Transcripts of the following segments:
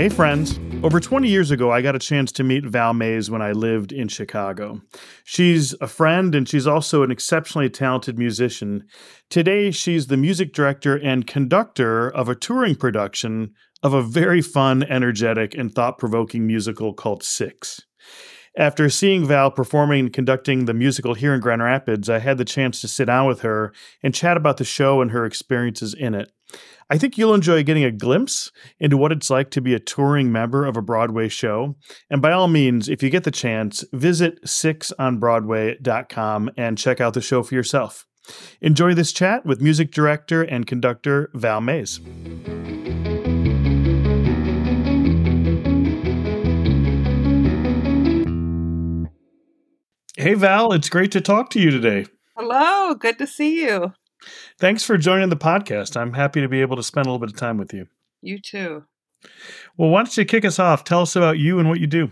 Hey, friends. Over 20 years ago, I got a chance to meet Val Maze when I lived in Chicago. She's a friend and she's also an exceptionally talented musician. Today, she's the music director and conductor of a touring production of a very fun, energetic, and thought provoking musical called Six. After seeing Val performing and conducting the musical here in Grand Rapids, I had the chance to sit down with her and chat about the show and her experiences in it. I think you'll enjoy getting a glimpse into what it's like to be a touring member of a Broadway show. And by all means, if you get the chance, visit sixonbroadway.com and check out the show for yourself. Enjoy this chat with music director and conductor Val Maze. Hey, Val, it's great to talk to you today. Hello, good to see you. Thanks for joining the podcast. I'm happy to be able to spend a little bit of time with you. You too. Well, why don't you kick us off? Tell us about you and what you do.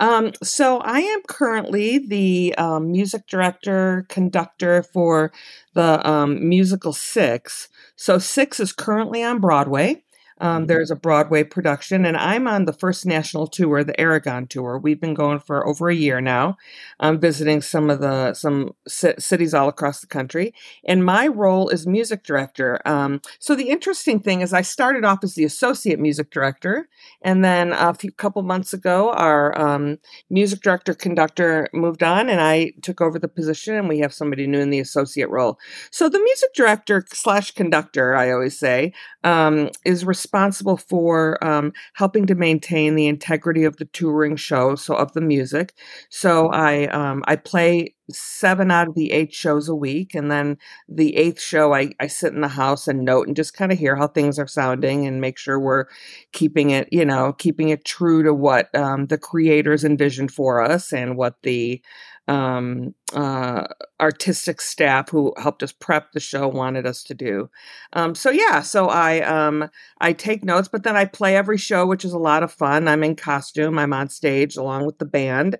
Um, so, I am currently the um, music director, conductor for the um, musical Six. So, Six is currently on Broadway. Um, mm-hmm. there's a Broadway production, and I'm on the first national tour, the Aragon tour. We've been going for over a year now. I'm visiting some of the some c- cities all across the country, and my role is music director. Um, so the interesting thing is, I started off as the associate music director, and then a few couple months ago, our um, music director conductor moved on, and I took over the position, and we have somebody new in the associate role. So the music director slash conductor, I always say, um, is responsible responsible for um, helping to maintain the integrity of the touring show, so of the music. So I um, I play seven out of the eight shows a week, and then the eighth show I, I sit in the house and note and just kind of hear how things are sounding and make sure we're keeping it, you know, keeping it true to what um, the creators envisioned for us and what the um, uh, artistic staff who helped us prep the show wanted us to do. Um, so yeah, so I um, I take notes, but then I play every show, which is a lot of fun. I'm in costume. I'm on stage along with the band.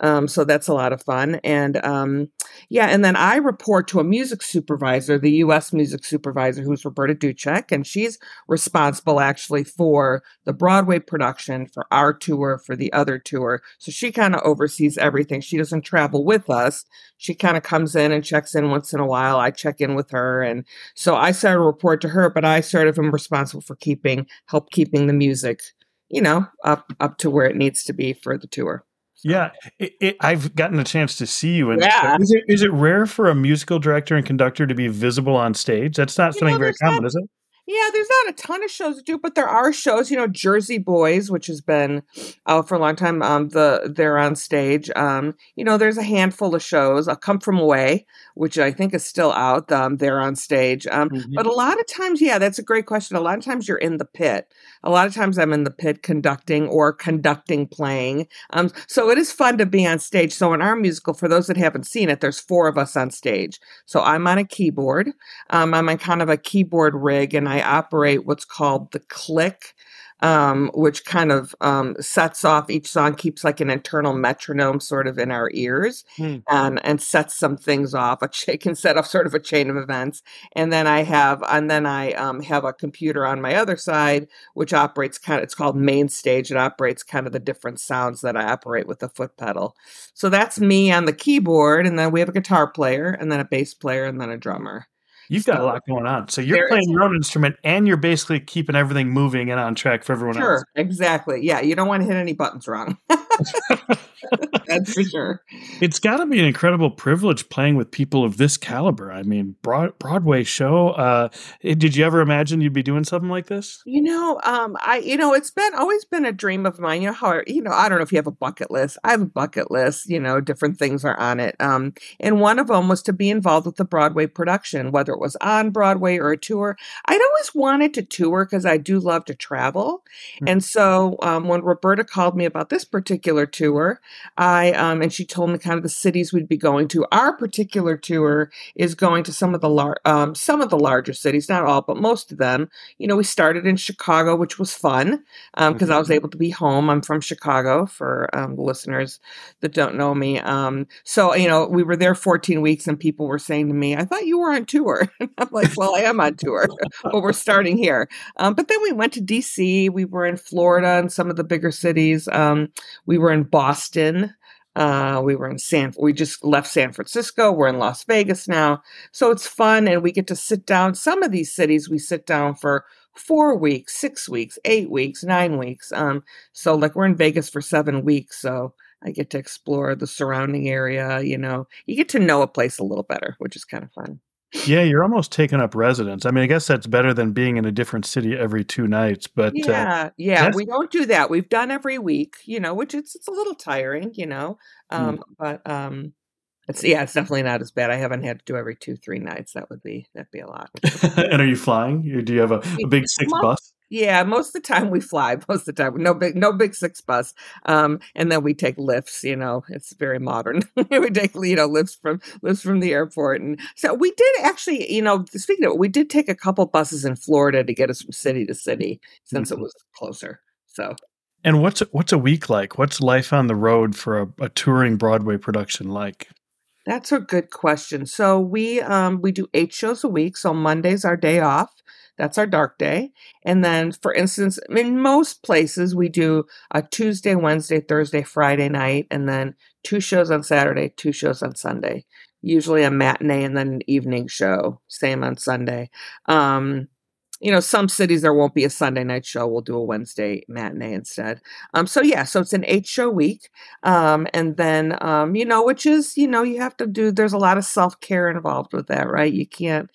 Um, so that's a lot of fun. And um, yeah, and then I report to a music supervisor, the U.S. music supervisor, who's Roberta Duchak, and she's responsible actually for the Broadway production, for our tour, for the other tour. So she kind of oversees everything. She doesn't travel with us. She kind of comes in and checks in once in a while. I check in with her, and so I sort of report to her, but I sort of am responsible for keeping, help keeping the music, you know, up up to where it needs to be for the tour. Yeah, it, it, I've gotten a chance to see you. And yeah. is it is it rare for a musical director and conductor to be visible on stage? That's not you something know, very common, not, is it? Yeah, there's not a ton of shows to do, but there are shows. You know, Jersey Boys, which has been out for a long time. Um, the they're on stage. Um, you know, there's a handful of shows. A Come From Away, which I think is still out. Um, they're on stage. Um, mm-hmm. but a lot of times, yeah, that's a great question. A lot of times you're in the pit. A lot of times I'm in the pit conducting or conducting playing. Um, so it is fun to be on stage. So in our musical, for those that haven't seen it, there's four of us on stage. So I'm on a keyboard. Um, I'm on kind of a keyboard rig, and I operate what's called the click, um, which kind of um, sets off each song, keeps like an internal metronome sort of in our ears, hmm. and and sets some things off. A ch- can set off sort of a chain of events, and then I have and then I um, have a computer on my other side, which operates kind of it's called MainStage. It operates kind of the different sounds that I operate with the foot pedal. So that's me on the keyboard, and then we have a guitar player, and then a bass player, and then a drummer. You've got a lot going on. So you're playing your own instrument and you're basically keeping everything moving and on track for everyone sure, else. Sure, exactly. Yeah, you don't want to hit any buttons wrong. That's for sure. It's got to be an incredible privilege playing with people of this caliber. I mean, broad, Broadway show. Uh, did you ever imagine you'd be doing something like this? You know, um, I you know, it's been always been a dream of mine. You know how you know I don't know if you have a bucket list. I have a bucket list. You know, different things are on it. Um, and one of them was to be involved with the Broadway production, whether it was on Broadway or a tour. I'd always wanted to tour because I do love to travel. Mm-hmm. And so um, when Roberta called me about this particular particular tour. I um, and she told me kind of the cities we'd be going to. Our particular tour is going to some of the lar- um, some of the larger cities, not all, but most of them. You know, we started in Chicago, which was fun because um, I was mm-hmm. able to be home. I'm from Chicago for um, the listeners that don't know me. Um, so you know, we were there 14 weeks, and people were saying to me, "I thought you were on tour." I'm like, "Well, I am on tour, but we're starting here." Um, but then we went to DC. We were in Florida and some of the bigger cities. Um, we were in Boston. Uh, we were in San. We just left San Francisco. We're in Las Vegas now, so it's fun, and we get to sit down. Some of these cities we sit down for four weeks, six weeks, eight weeks, nine weeks. Um, so like we're in Vegas for seven weeks, so I get to explore the surrounding area. You know, you get to know a place a little better, which is kind of fun. Yeah, you're almost taking up residence. I mean, I guess that's better than being in a different city every two nights. But yeah, uh, yeah, we don't do that. We've done every week, you know, which it's it's a little tiring, you know. Hmm. Um, mm. But um, it's yeah, it's definitely not as bad. I haven't had to do every two three nights. That would be that'd be a lot. and are you flying? Do you have a, a big six bus? Yeah, most of the time we fly. Most of the time, no big, no big six bus. Um, and then we take Lyfts. You know, it's very modern. we take you know Lyfts from Lyfts from the airport, and so we did actually. You know, speaking of, it, we did take a couple buses in Florida to get us from city to city since mm-hmm. it was closer. So. And what's what's a week like? What's life on the road for a, a touring Broadway production like? That's a good question. So we um we do eight shows a week. So Monday's our day off. That's our dark day. And then, for instance, in most places, we do a Tuesday, Wednesday, Thursday, Friday night, and then two shows on Saturday, two shows on Sunday. Usually a matinee and then an evening show. Same on Sunday. Um, you know, some cities there won't be a Sunday night show. We'll do a Wednesday matinee instead. Um, so yeah, so it's an eight show week. Um, and then, um, you know, which is, you know, you have to do, there's a lot of self care involved with that, right? You can't,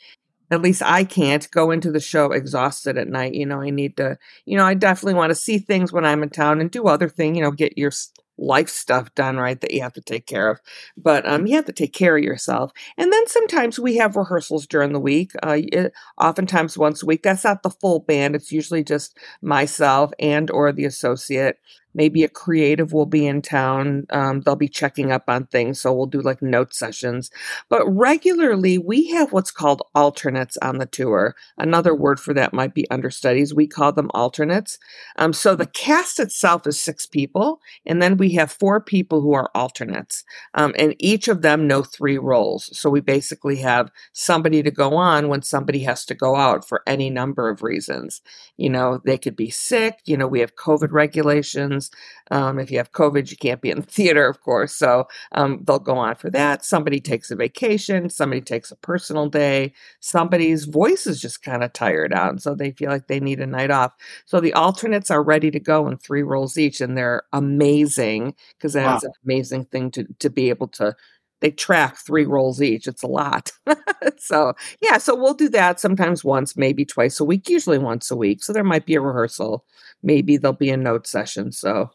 at least I can't go into the show exhausted at night. You know, I need to, you know, I definitely want to see things when I'm in town and do other things, you know, get your life stuff done right that you have to take care of. But um, you have to take care of yourself. And then sometimes we have rehearsals during the week uh, it, oftentimes once a week. That's not the full band. It's usually just myself and or the associate maybe a creative will be in town. Um, they'll be checking up on things. So we'll do like note sessions. But regularly, we have what's called alternates on the tour. Another word for that might be understudies. We call them alternates. Um, so the cast itself is six people. And then we have four people who are alternates. Um, and each of them know three roles. So we basically have somebody to go on when somebody has to go out for any number of reasons. You know, they could be sick. You know, we have COVID regulations. Um, if you have COVID, you can't be in the theater, of course. So um, they'll go on for that. Somebody takes a vacation, somebody takes a personal day, somebody's voice is just kind of tired out. And so they feel like they need a night off. So the alternates are ready to go in three roles each, and they're amazing because that's wow. an amazing thing to, to be able to they track three roles each. It's a lot. so yeah, so we'll do that sometimes once, maybe twice a week, usually once a week. So there might be a rehearsal. Maybe there'll be a note session. So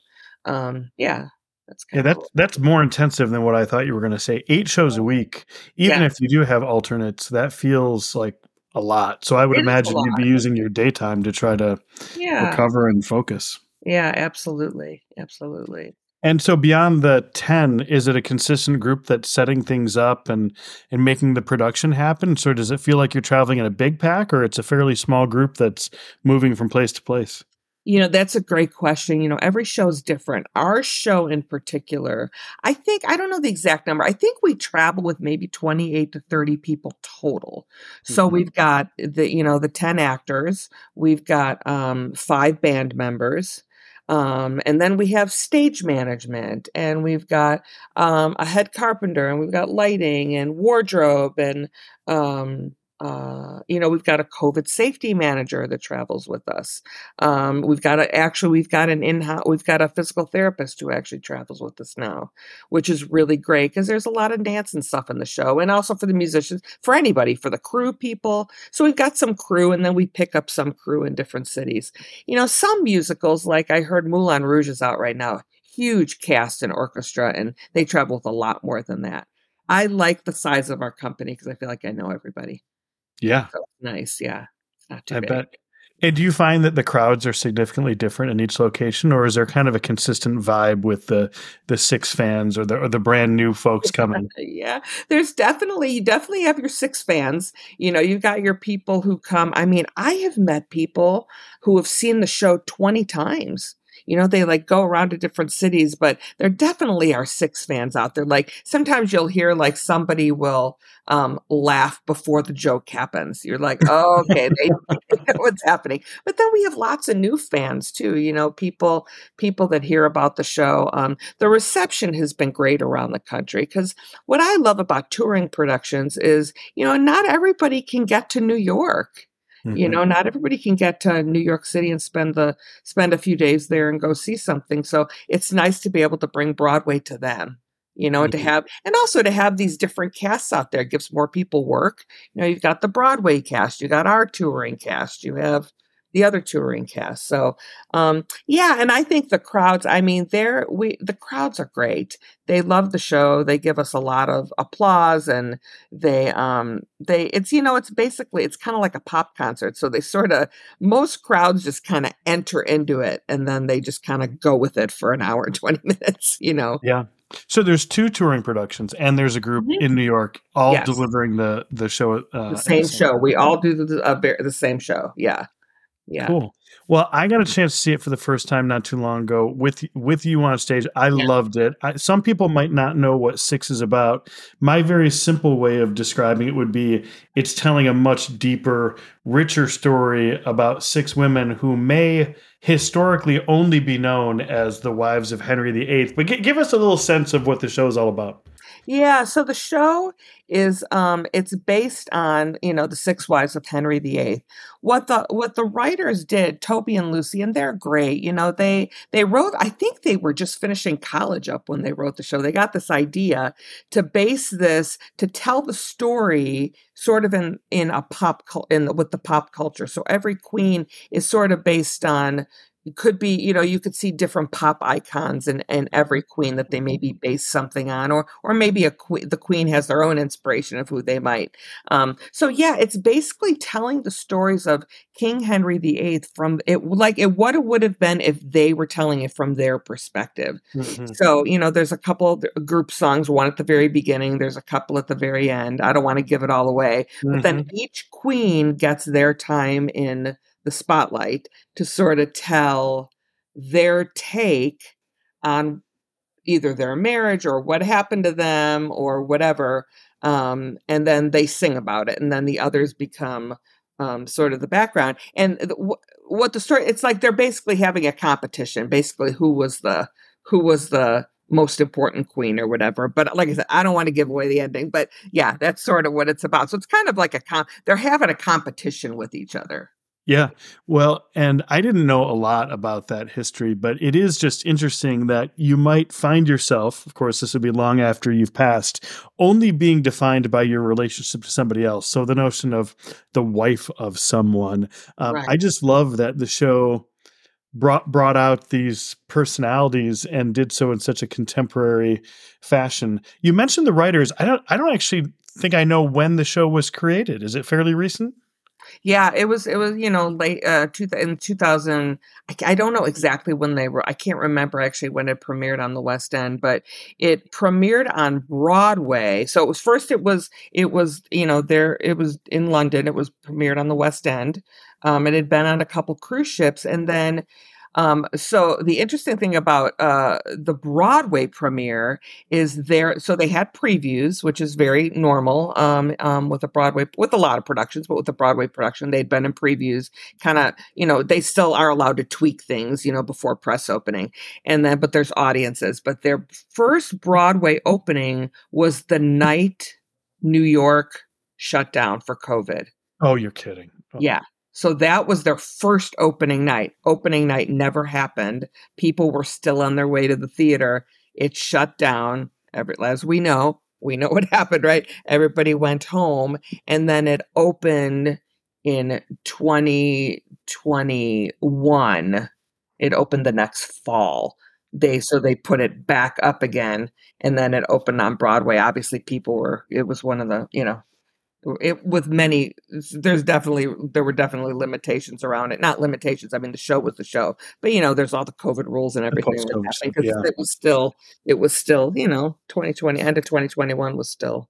um, yeah. That's yeah, that's cool. that's more intensive than what I thought you were going to say. Eight shows a week, even yeah. if you do have alternates, that feels like a lot. So I would it imagine you'd be using your daytime to try to yeah. recover and focus. Yeah, absolutely, absolutely. And so beyond the 10, is it a consistent group that's setting things up and and making the production happen? So does it feel like you're traveling in a big pack or it's a fairly small group that's moving from place to place? You know, that's a great question. You know, every show is different. Our show in particular, I think, I don't know the exact number. I think we travel with maybe 28 to 30 people total. So mm-hmm. we've got the, you know, the 10 actors, we've got um, five band members, um, and then we have stage management, and we've got um, a head carpenter, and we've got lighting and wardrobe, and um, uh, you know, we've got a COVID safety manager that travels with us. Um, we've got a, actually, we've got an in-house, we've got a physical therapist who actually travels with us now, which is really great because there's a lot of dance and stuff in the show, and also for the musicians, for anybody, for the crew people. So we've got some crew, and then we pick up some crew in different cities. You know, some musicals, like I heard Moulin Rouge is out right now, huge cast and orchestra, and they travel with a lot more than that. I like the size of our company because I feel like I know everybody. Yeah. So nice. Yeah. Not too I bad. bet. And do you find that the crowds are significantly different in each location, or is there kind of a consistent vibe with the the six fans or the or the brand new folks coming? yeah, there's definitely you definitely have your six fans. You know, you've got your people who come. I mean, I have met people who have seen the show twenty times you know, they like go around to different cities, but there definitely are six fans out there. Like sometimes you'll hear like somebody will um, laugh before the joke happens. You're like, oh, okay, they know what's happening. But then we have lots of new fans too. You know, people people that hear about the show. Um, the reception has been great around the country because what I love about touring productions is, you know, not everybody can get to New York Mm-hmm. You know, not everybody can get to New York City and spend the spend a few days there and go see something. So it's nice to be able to bring Broadway to them you know, mm-hmm. to have, and also to have these different casts out there gives more people work. You know, you've got the Broadway cast, you got our touring cast, you have the other touring cast. So, um, yeah, and I think the crowds. I mean, they're we the crowds are great. They love the show. They give us a lot of applause, and they um they it's you know it's basically it's kind of like a pop concert. So they sort of most crowds just kind of enter into it, and then they just kind of go with it for an hour and twenty minutes. You know. Yeah. So there's two touring productions, and there's a group mm-hmm. in New York, all yes. delivering the the show. Uh, the same show. We all do the uh, the same show. Yeah. Yeah. Cool. Well, I got a chance to see it for the first time not too long ago with with you on stage. I yeah. loved it. I, some people might not know what Six is about. My very simple way of describing it would be it's telling a much deeper, richer story about six women who may historically only be known as the wives of Henry VIII. But g- give us a little sense of what the show is all about. Yeah, so the show is um it's based on, you know, the six wives of Henry VIII. What the what the writers did, Toby and Lucy, and they're great. You know, they they wrote I think they were just finishing college up when they wrote the show. They got this idea to base this to tell the story sort of in in a pop in with the pop culture. So every queen is sort of based on it could be you know you could see different pop icons in, in every queen that they maybe base something on or or maybe a queen the queen has their own inspiration of who they might um, so yeah it's basically telling the stories of king henry viii from it like it what it would have been if they were telling it from their perspective mm-hmm. so you know there's a couple group songs one at the very beginning there's a couple at the very end i don't want to give it all away mm-hmm. but then mm-hmm. each queen gets their time in the spotlight to sort of tell their take on either their marriage or what happened to them or whatever. Um, and then they sing about it, and then the others become um, sort of the background. And the, what the story? It's like they're basically having a competition. Basically, who was the who was the most important queen or whatever. But like I said, I don't want to give away the ending. But yeah, that's sort of what it's about. So it's kind of like a comp. They're having a competition with each other. Yeah. Well, and I didn't know a lot about that history, but it is just interesting that you might find yourself, of course, this would be long after you've passed, only being defined by your relationship to somebody else. So the notion of the wife of someone. Um, right. I just love that the show brought brought out these personalities and did so in such a contemporary fashion. You mentioned the writers. I don't I don't actually think I know when the show was created. Is it fairly recent? Yeah, it was it was you know late uh two, in 2000 I, I don't know exactly when they were I can't remember actually when it premiered on the West End but it premiered on Broadway. So it was first it was it was you know there it was in London it was premiered on the West End. Um it had been on a couple cruise ships and then um, so the interesting thing about uh, the Broadway premiere is there. So they had previews, which is very normal um, um, with a Broadway, with a lot of productions, but with a Broadway production, they'd been in previews. Kind of, you know, they still are allowed to tweak things, you know, before press opening, and then but there's audiences. But their first Broadway opening was the night New York shut down for COVID. Oh, you're kidding. Oh. Yeah. So that was their first opening night. Opening night never happened. People were still on their way to the theater. It shut down. As we know, we know what happened, right? Everybody went home, and then it opened in 2021. It opened the next fall. They so they put it back up again, and then it opened on Broadway. Obviously, people were. It was one of the you know it with many there's definitely there were definitely limitations around it. Not limitations i mean the show was the show but you know there's all the covid rules and everything yeah. it was still it was still you know 2020 end of 2021 was still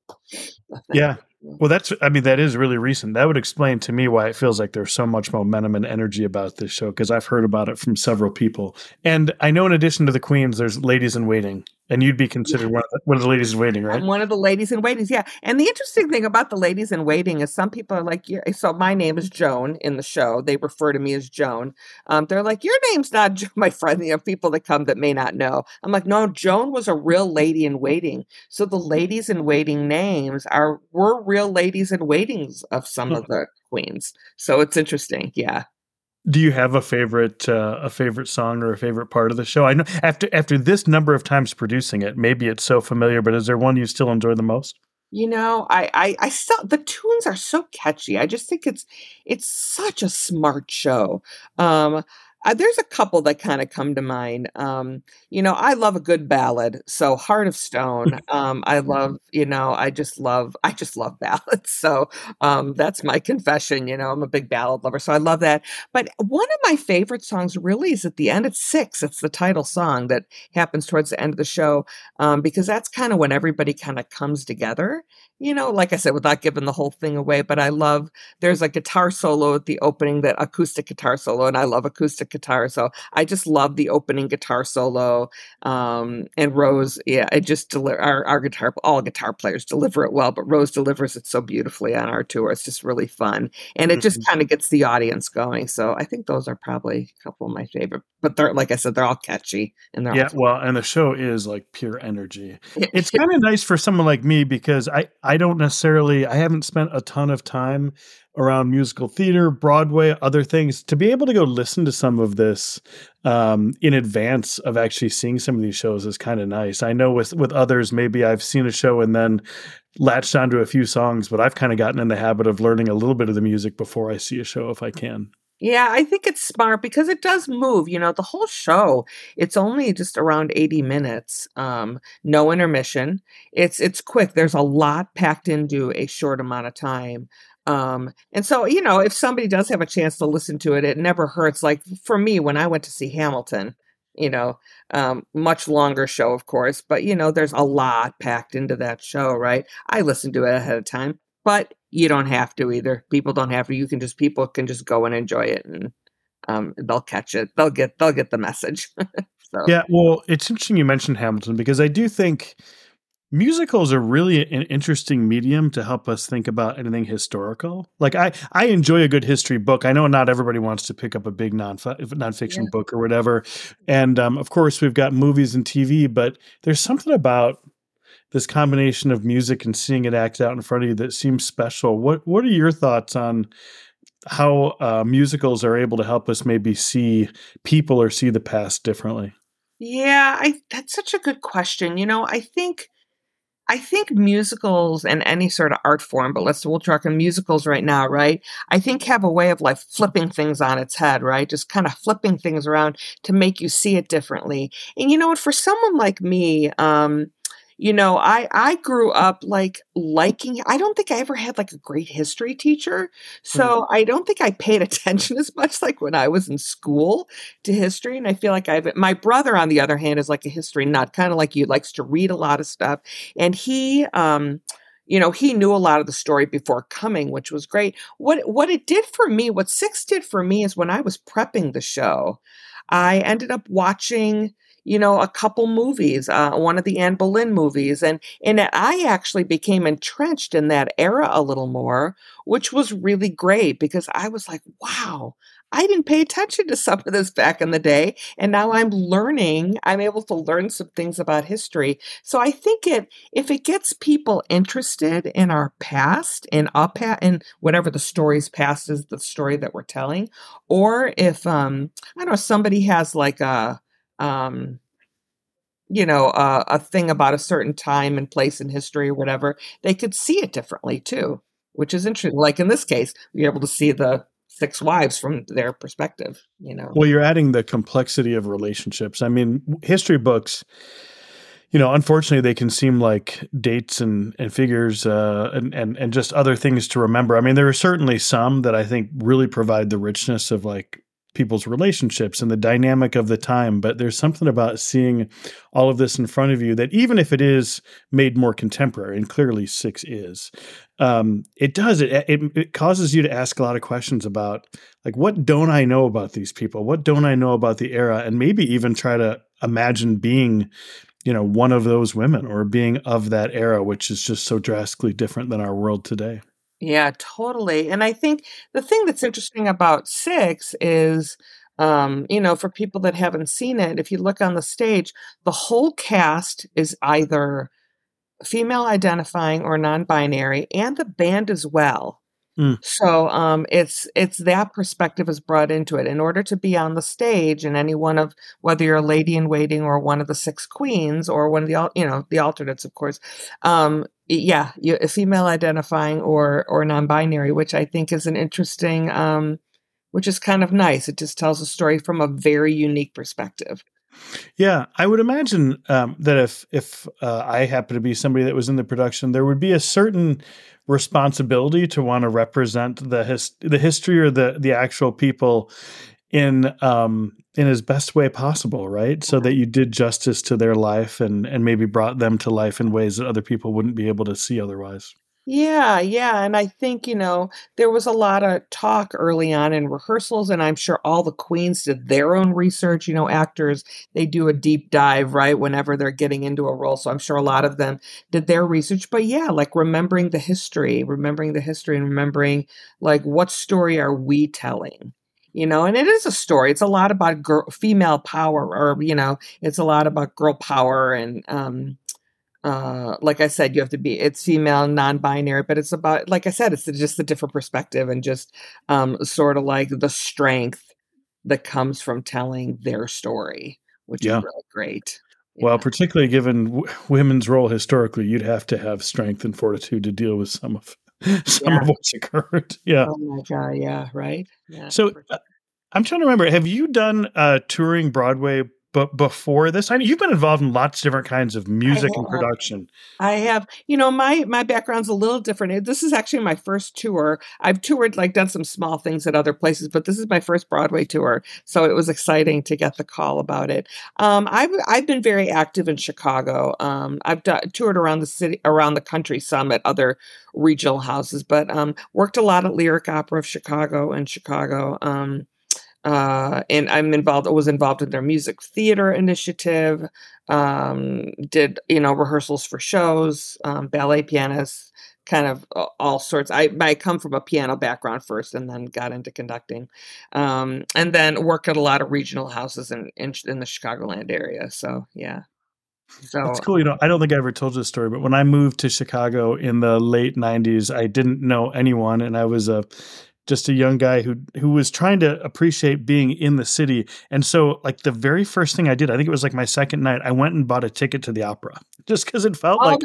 yeah. Well that's i mean that is really recent. That would explain to me why it feels like there's so much momentum and energy about this show because i've heard about it from several people. And i know in addition to the queens there's ladies in waiting and you'd be considered one, of the, one of the ladies in waiting, right? I'm one of the ladies in waiting, yeah. And the interesting thing about the ladies in waiting is some people are like, yeah, so my name is Joan in the show. They refer to me as Joan. Um, they're like, your name's not my friend. You know, people that come that may not know. I'm like, no, Joan was a real lady in waiting. So the ladies in waiting names are were real ladies in waitings of some of the queens. So it's interesting, yeah. Do you have a favorite uh, a favorite song or a favorite part of the show? I know after after this number of times producing it, maybe it's so familiar, but is there one you still enjoy the most? You know, I, I, I still the tunes are so catchy. I just think it's it's such a smart show. Um, uh, there's a couple that kind of come to mind. Um, you know, I love a good ballad. So Heart of Stone. Um, I love, you know, I just love, I just love ballads. So um, that's my confession. You know, I'm a big ballad lover. So I love that. But one of my favorite songs really is at the end. It's six. It's the title song that happens towards the end of the show um, because that's kind of when everybody kind of comes together you know, like I said, without giving the whole thing away, but I love there's a guitar solo at the opening, that acoustic guitar solo, and I love acoustic guitar. So I just love the opening guitar solo. Um, and Rose, yeah, I just deliver our, our guitar, all guitar players deliver it well, but Rose delivers it so beautifully on our tour. It's just really fun. And it just mm-hmm. kind of gets the audience going. So I think those are probably a couple of my favorite, but they're, like I said, they're all catchy and they're yeah, well, and the show is like pure energy. It's kind of nice for someone like me because I, I don't necessarily I haven't spent a ton of time around musical theater, Broadway, other things to be able to go listen to some of this um, in advance of actually seeing some of these shows is kind of nice. I know with with others, maybe I've seen a show and then latched onto a few songs, but I've kind of gotten in the habit of learning a little bit of the music before I see a show if I can. Yeah, I think it's smart because it does move. You know, the whole show, it's only just around 80 minutes. Um, no intermission. It's it's quick. There's a lot packed into a short amount of time. Um, and so, you know, if somebody does have a chance to listen to it, it never hurts. Like for me, when I went to see Hamilton, you know, um, much longer show, of course, but you know, there's a lot packed into that show, right? I listened to it ahead of time but you don't have to either. People don't have to. You can just people can just go and enjoy it, and um, they'll catch it. They'll get they'll get the message. so. Yeah, well, it's interesting you mentioned Hamilton because I do think musicals are really an interesting medium to help us think about anything historical. Like I, I enjoy a good history book. I know not everybody wants to pick up a big non nonfiction yeah. book or whatever, and um, of course we've got movies and TV, but there's something about this combination of music and seeing it act out in front of you that seems special. What what are your thoughts on how uh, musicals are able to help us maybe see people or see the past differently? Yeah, I, that's such a good question. You know, I think I think musicals and any sort of art form, but let's we'll talk on musicals right now, right? I think have a way of like flipping things on its head, right? Just kind of flipping things around to make you see it differently. And you know what? For someone like me, um, you know i i grew up like liking i don't think i ever had like a great history teacher so mm-hmm. i don't think i paid attention as much like when i was in school to history and i feel like i've my brother on the other hand is like a history nut kind of like you likes to read a lot of stuff and he um you know he knew a lot of the story before coming which was great what what it did for me what six did for me is when i was prepping the show i ended up watching you know, a couple movies, uh, one of the Anne Boleyn movies, and and I actually became entrenched in that era a little more, which was really great because I was like, wow, I didn't pay attention to some of this back in the day, and now I'm learning. I'm able to learn some things about history. So I think it if it gets people interested in our past and up and whatever the story's past is, the story that we're telling, or if um I don't know somebody has like a um, you know, uh, a thing about a certain time and place in history or whatever, they could see it differently too, which is interesting. Like in this case, you're able to see the six wives from their perspective, you know. Well, you're adding the complexity of relationships. I mean, history books you know, unfortunately, they can seem like dates and and figures uh, and and and just other things to remember. I mean, there are certainly some that I think really provide the richness of like people's relationships and the dynamic of the time. But there's something about seeing all of this in front of you that even if it is made more contemporary, and clearly Six is, um, it does it, it it causes you to ask a lot of questions about like what don't I know about these people? What don't I know about the era? And maybe even try to imagine being you know one of those women or being of that era which is just so drastically different than our world today Yeah, totally. And I think the thing that's interesting about Six is, um, you know, for people that haven't seen it, if you look on the stage, the whole cast is either female identifying or non-binary, and the band as well. Mm. So um, it's it's that perspective is brought into it. In order to be on the stage, and any one of whether you're a lady in waiting or one of the six queens or one of the you know the alternates, of course, um, yeah, you, female identifying or or non-binary, which I think is an interesting, um, which is kind of nice. It just tells a story from a very unique perspective. Yeah, I would imagine um, that if if uh, I happen to be somebody that was in the production, there would be a certain responsibility to want to represent the his, the history or the the actual people in um, in as best way possible, right? So that you did justice to their life and and maybe brought them to life in ways that other people wouldn't be able to see otherwise. Yeah, yeah. And I think, you know, there was a lot of talk early on in rehearsals, and I'm sure all the queens did their own research. You know, actors, they do a deep dive, right, whenever they're getting into a role. So I'm sure a lot of them did their research. But yeah, like remembering the history, remembering the history, and remembering, like, what story are we telling? You know, and it is a story. It's a lot about girl, female power, or, you know, it's a lot about girl power and, um, uh like i said you have to be it's female non-binary but it's about like i said it's just a different perspective and just um sort of like the strength that comes from telling their story which is Yeah. really great Well, yeah particularly given w- women's role historically, you'd have to have strength and fortitude to deal with some of some yeah of what's occurred. Yeah. oh my god yeah right yeah So uh, I'm trying to remember. Have you done uh, touring Broadway? But before this, I know you've been involved in lots of different kinds of music and production. I have, you know, my my background's a little different. This is actually my first tour. I've toured, like, done some small things at other places, but this is my first Broadway tour, so it was exciting to get the call about it. Um, I've I've been very active in Chicago. Um, I've done, toured around the city, around the country, some at other regional houses, but um, worked a lot at Lyric Opera of Chicago and Chicago. Um, uh, and I'm involved. I was involved in their music theater initiative. Um, did you know rehearsals for shows, um, ballet pianist, kind of all sorts. I I come from a piano background first, and then got into conducting, um, and then work at a lot of regional houses in in, in the Chicagoland area. So yeah, so That's cool. You know, I don't think I ever told you this story, but when I moved to Chicago in the late '90s, I didn't know anyone, and I was a just a young guy who who was trying to appreciate being in the city. And so, like the very first thing I did, I think it was like my second night, I went and bought a ticket to the opera, just because it felt oh, like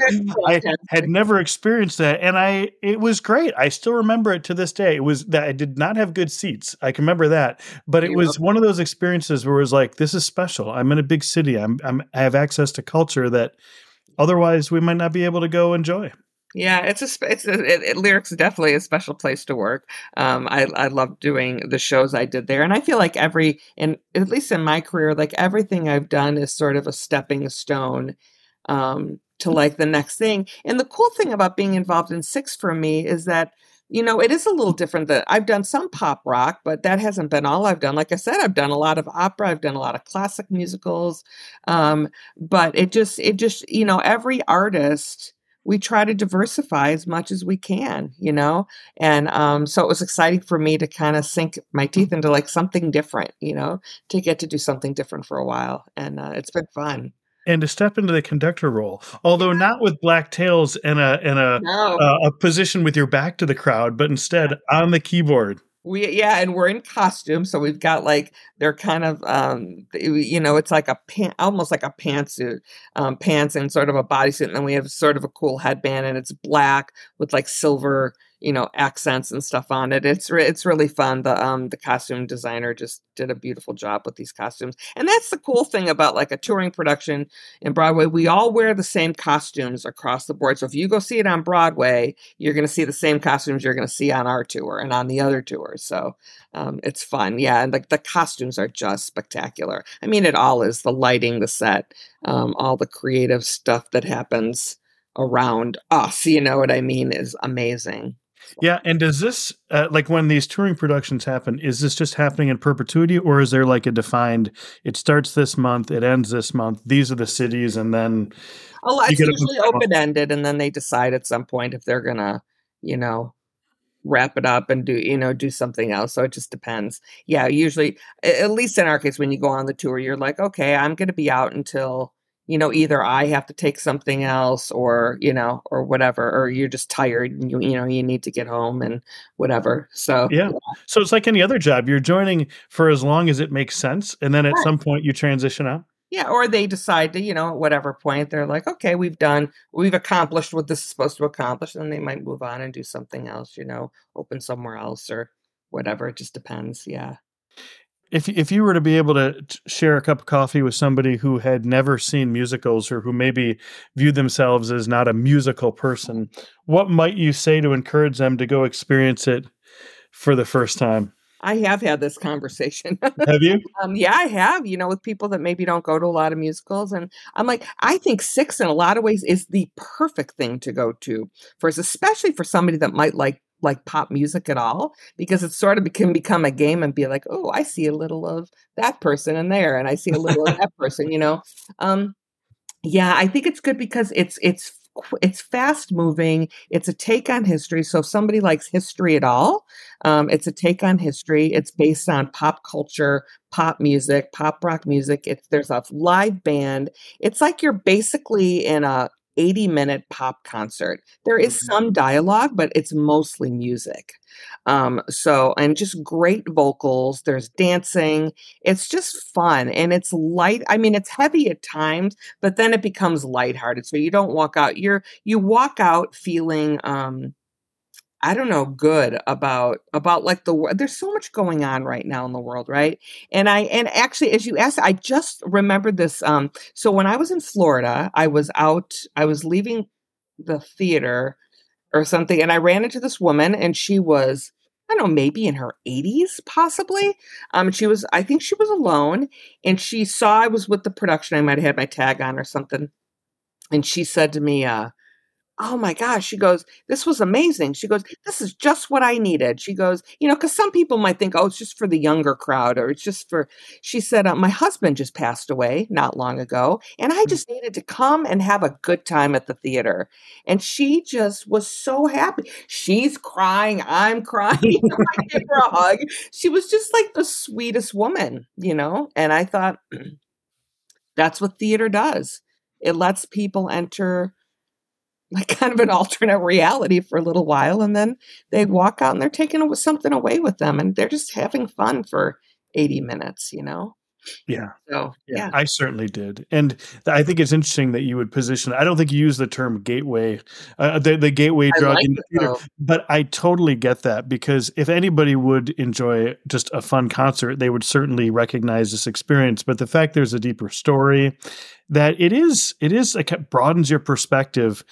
I had never experienced that, and I it was great. I still remember it to this day. It was that I did not have good seats. I can remember that, but it You was one of those experiences where it was like, this is special. I'm in a big city. I'm, I'm I have access to culture that otherwise we might not be able to go enjoy. Yeah, it's a it's a, it, it, Lyric's definitely a special place to work. Um, I I love doing the shows I did there, and I feel like every and at least in my career, like everything I've done is sort of a stepping stone um, to like the next thing. And the cool thing about being involved in Six for me is that you know it is a little different. That I've done some pop rock, but that hasn't been all I've done. Like I said, I've done a lot of opera, I've done a lot of classic musicals, um, but it just it just you know every artist we try to diversify as much as we can, you know? And um, so it was exciting for me to kind of sink my teeth into like something different, you know, to get to do something different for a while. And uh, it's been fun. And to step into the conductor role, although Yeah. not with black tails and a and a No. uh, a position with your back to the crowd, but instead on the keyboard. We yeah, and we're in costume, so we've got like they're kind of um you know it's like a pant almost like a pantsuit, um pants and sort of a bodysuit, and then we have sort of a cool headband, and it's black with like silver you know accents and stuff on it. It's re- it's really fun. The um the costume designer just did a beautiful job with these costumes, and that's the cool thing about like a touring production in Broadway. We all wear the same costumes across the board. So if you go see it on Broadway, you're going to see the same costumes you're going to see on our tour and on the other tours. So um, it's fun, yeah. And like the, costumes are just spectacular. I mean, it all is the lighting, the set, um, all the creative stuff that happens around us. You know what I mean? Is amazing. Yeah, and does this uh, like when these touring productions happen? Is this just happening in perpetuity, or is there like a defined? It starts this month, it ends this month. These are the cities, and then oh. It's usually open ended, and then they decide at some point if they're gonna, you know, wrap it up and do you know do something else so it just depends yeah usually at least in our case when you go on the tour you're like okay i'm going to be out until you know either i have to take something else or you know or whatever or you're just tired and you, you know you need to get home and whatever so yeah. yeah. so it's like any other job you're joining for as long as it makes sense and then at right. some point you transition out yeah or they decide to you know at whatever point they're like okay we've done we've accomplished what this is supposed to accomplish and they might move on and do something else you know open somewhere else or whatever it just depends yeah if if you were to be able to share a cup of coffee with somebody who had never seen musicals or who maybe viewed themselves as not a musical person, what might you say to encourage them to go experience it for the first time? I have had this conversation. have you? um, yeah, I have. You know, with people that maybe don't go to a lot of musicals, and I'm like, I think Six in a lot of ways is the perfect thing to go to for, especially for somebody that might like like pop music at all because it sort of can become a game and be like, oh, I see a little of that person in there, and I see a little of that person. You know, um, yeah, I think it's good because it's it's it's fast moving. It's a take on history. So if somebody likes history at all, um, it's a take on history. It's based on pop culture, pop music, pop rock music. It's there's a live band. It's like you're basically in a 80 minute pop concert. There is mm-hmm. some dialogue, but it's mostly music. Um, so, and just great vocals. There's dancing. It's just fun and it's light. I mean, it's heavy at times, but then it becomes lighthearted. So you don't walk out, you're, you walk out feeling, um, I don't know, good about about like the there's so much going on right now in the world, right? And I and actually as you asked, I just remembered this um so when I was in Florida, I was out I was leaving the theater or something and I ran into this woman and she was I don't know, maybe in her 80s, possibly. Um, she was, I think she was alone, and she saw I was with the production. I might have had my tag on or something, and she said to me, uh, oh my gosh she goes this was amazing. She goes this is just what i needed. She goes you know because some people might think oh it's just for the younger crowd or it's just for she said uh, my husband just passed away not long ago and i mm. just needed to come and have a good time at the theater. And she just was so happy. She's crying i'm crying i give her a hug. She was just like the sweetest woman you know? And i thought that's what theater does. It lets people enter like kind of an alternate reality for a little while and then they walk out and they're taking something away with them and they're just having fun for 80 minutes you know yeah. So, yeah. yeah. I certainly did. And I think it's interesting that you would position, I don't think you use the term gateway, uh, the, the gateway I drug like in the theater, but I totally get that because if anybody would enjoy just a fun concert, they would certainly recognize this experience. But the fact there's a deeper story, that it is, it is like it broadens your perspective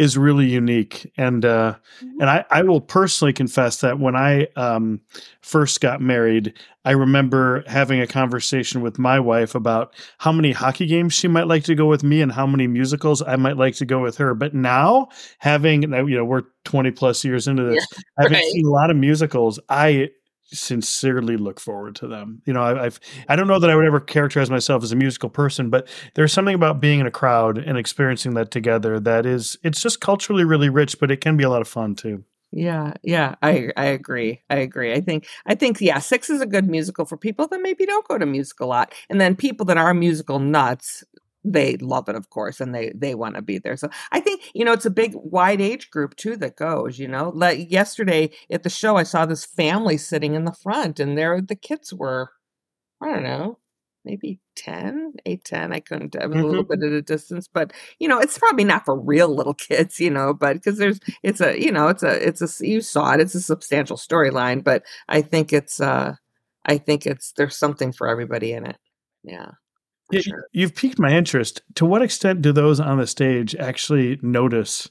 is really unique. And uh, mm-hmm. and I, I will personally confess that when I um, first got married, I remember having a conversation with my wife about how many hockey games she might like to go with me and how many musicals I might like to go with her. But now, having you know, we're 20 plus years into this, yeah, having right. seen a lot of musicals, I sincerely look forward to them. You know, I, I've I don't know that I would ever characterize myself as a musical person, but there's something about being in a crowd and experiencing that together that is it's just culturally really rich, but it can be a lot of fun too. Yeah, yeah, I I agree. I agree. I think I think yeah, Six is a good musical for people that maybe don't go to musical a lot, and then people that are musical nuts they love it of course and they they want to be there so i think you know it's a big wide age group too that goes you know like yesterday at the show i saw this family sitting in the front and there the kids were i don't know maybe 10, 8, 10. I couldn't, I was a little bit at a distance, but you know, it's probably not for real little kids, you know, but because there's, it's a, you know, it's a, it's a, you saw it, it's a substantial storyline, but I think it's, uh, I think it's, there's something for everybody in it. Yeah. For sure. you've piqued my interest. To what extent do those on the stage actually notice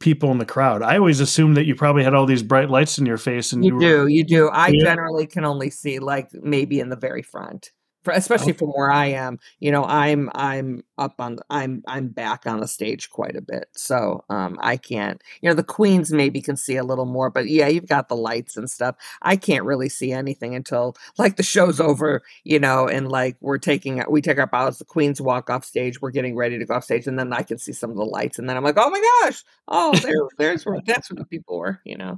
people in the crowd? I always assumed that you probably had all these bright lights in your face and you, You were do, you do. I Yeah. generally can only see like maybe in the very front. For, especially from where I am, you know, I'm I'm up on the, I'm I'm back on the stage quite a bit. So um I can't, you know, the queens maybe can see a little more, but yeah, you've got the lights and stuff. I can't really see anything until like the show's over, you know, and like we're taking we take our bows, the queens walk off stage, we're getting ready to go off stage, and then I can see some of the lights, and then I'm like, oh my gosh, oh there there's where that's where the people were, you know.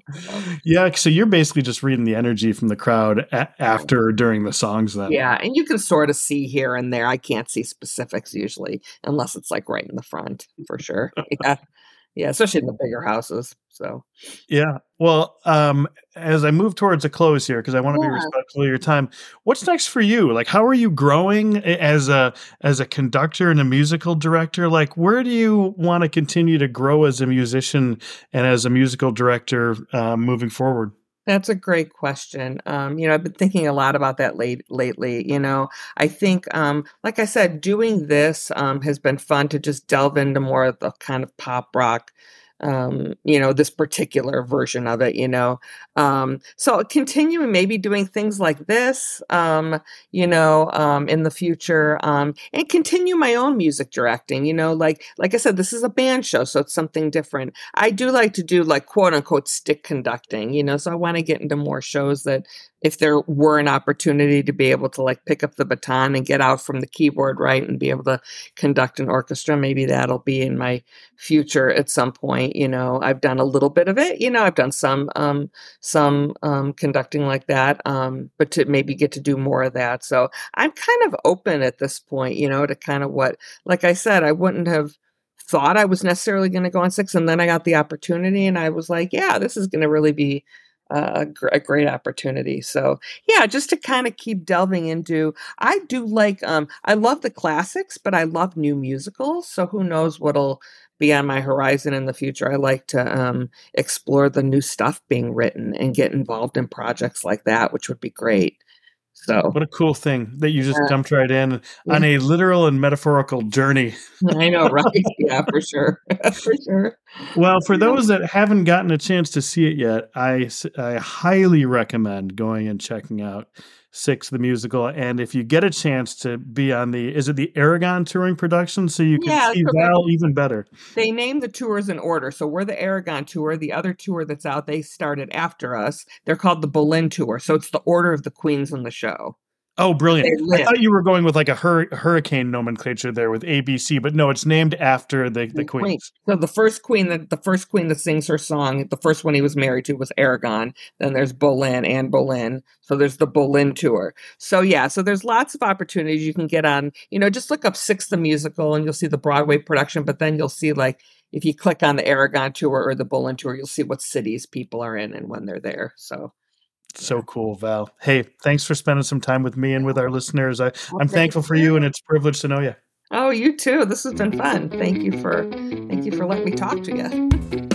Yeah, so you're basically just reading the energy from the crowd a- after during the songs then. Yeah, and you can sort of see here and there. I can't see specifics usually, unless it's like right in the front for sure. Yeah, yeah, especially in the bigger houses. So Yeah. Well, um, as I move towards a close here, because I want to be respectful of your time, what's next for you? Like, how are you growing as a as a conductor and a musical director? Like, where do you want to continue to grow as a musician and as a musical director uh, moving forward? That's a great question. Um, you know, I've been thinking a lot about that late lately. You know, I think, um, like I said, doing this um, has been fun to just delve into more of the kind of pop rock. Um, you know, this particular version of it, you know. Um, so continuing maybe doing things like this, um, you know, um, in the future, um, and continue my own music directing, you know, like like I said, this is a band show, so it's something different. I do like to do like quote unquote stick conducting, you know, so I want to get into more shows that if there were an opportunity to be able to like pick up the baton and get out from the keyboard, right, and be able to conduct an orchestra, maybe that'll be in my future at some point. You know, I've done a little bit of it, you know, I've done some um some um conducting like that, um, but to maybe get to do more of that. So I'm kind of open at this point, you know, to kind of what like I said, I wouldn't have thought I was necessarily going to go on six, and then I got the opportunity, and I was like, yeah, this is going to really be a, gr- a great opportunity. So yeah, just to kind of keep delving into. I do like. Um, I love the classics, but I love new musicals. So who knows what'll be on my horizon in the future? I like to um, explore the new stuff being written and get involved in projects like that, which would be great. So What a cool thing that you just Yeah. jumped right in on a literal and metaphorical journey. I know, right? Yeah, for sure, for sure. Well, for those that haven't gotten a chance to see it yet, I I highly recommend going and checking out Six the musical. And if you get a chance to be on the, is it the Aragon touring production? So you can Yeah, see so Val even better. They name the tours in order. So we're the Aragon tour. The other tour that's out, they started after us. They're called the Boleyn tour. So it's the order of the queens in the show. Oh, brilliant. I thought you were going with like a hur- hurricane nomenclature there with ABC, but no, it's named after the, the The queen. So the first queen that the first queen that sings her song, the first one he was married to was Aragon. Then there's Boleyn and Boleyn. So there's the Boleyn tour. So yeah, so there's lots of opportunities you can get on. You know, just look up Six the musical and you'll see the Broadway production. But then you'll see like if you click on the Aragon tour or the Boleyn tour, you'll see what cities people are in and when they're there. So So cool, Val. Hey, thanks for spending some time with me and with our listeners. I, Well, I'm thank thankful for you and it's a privilege to know you. Oh, you too. This has been fun. Thank you for thank you for letting me talk to you.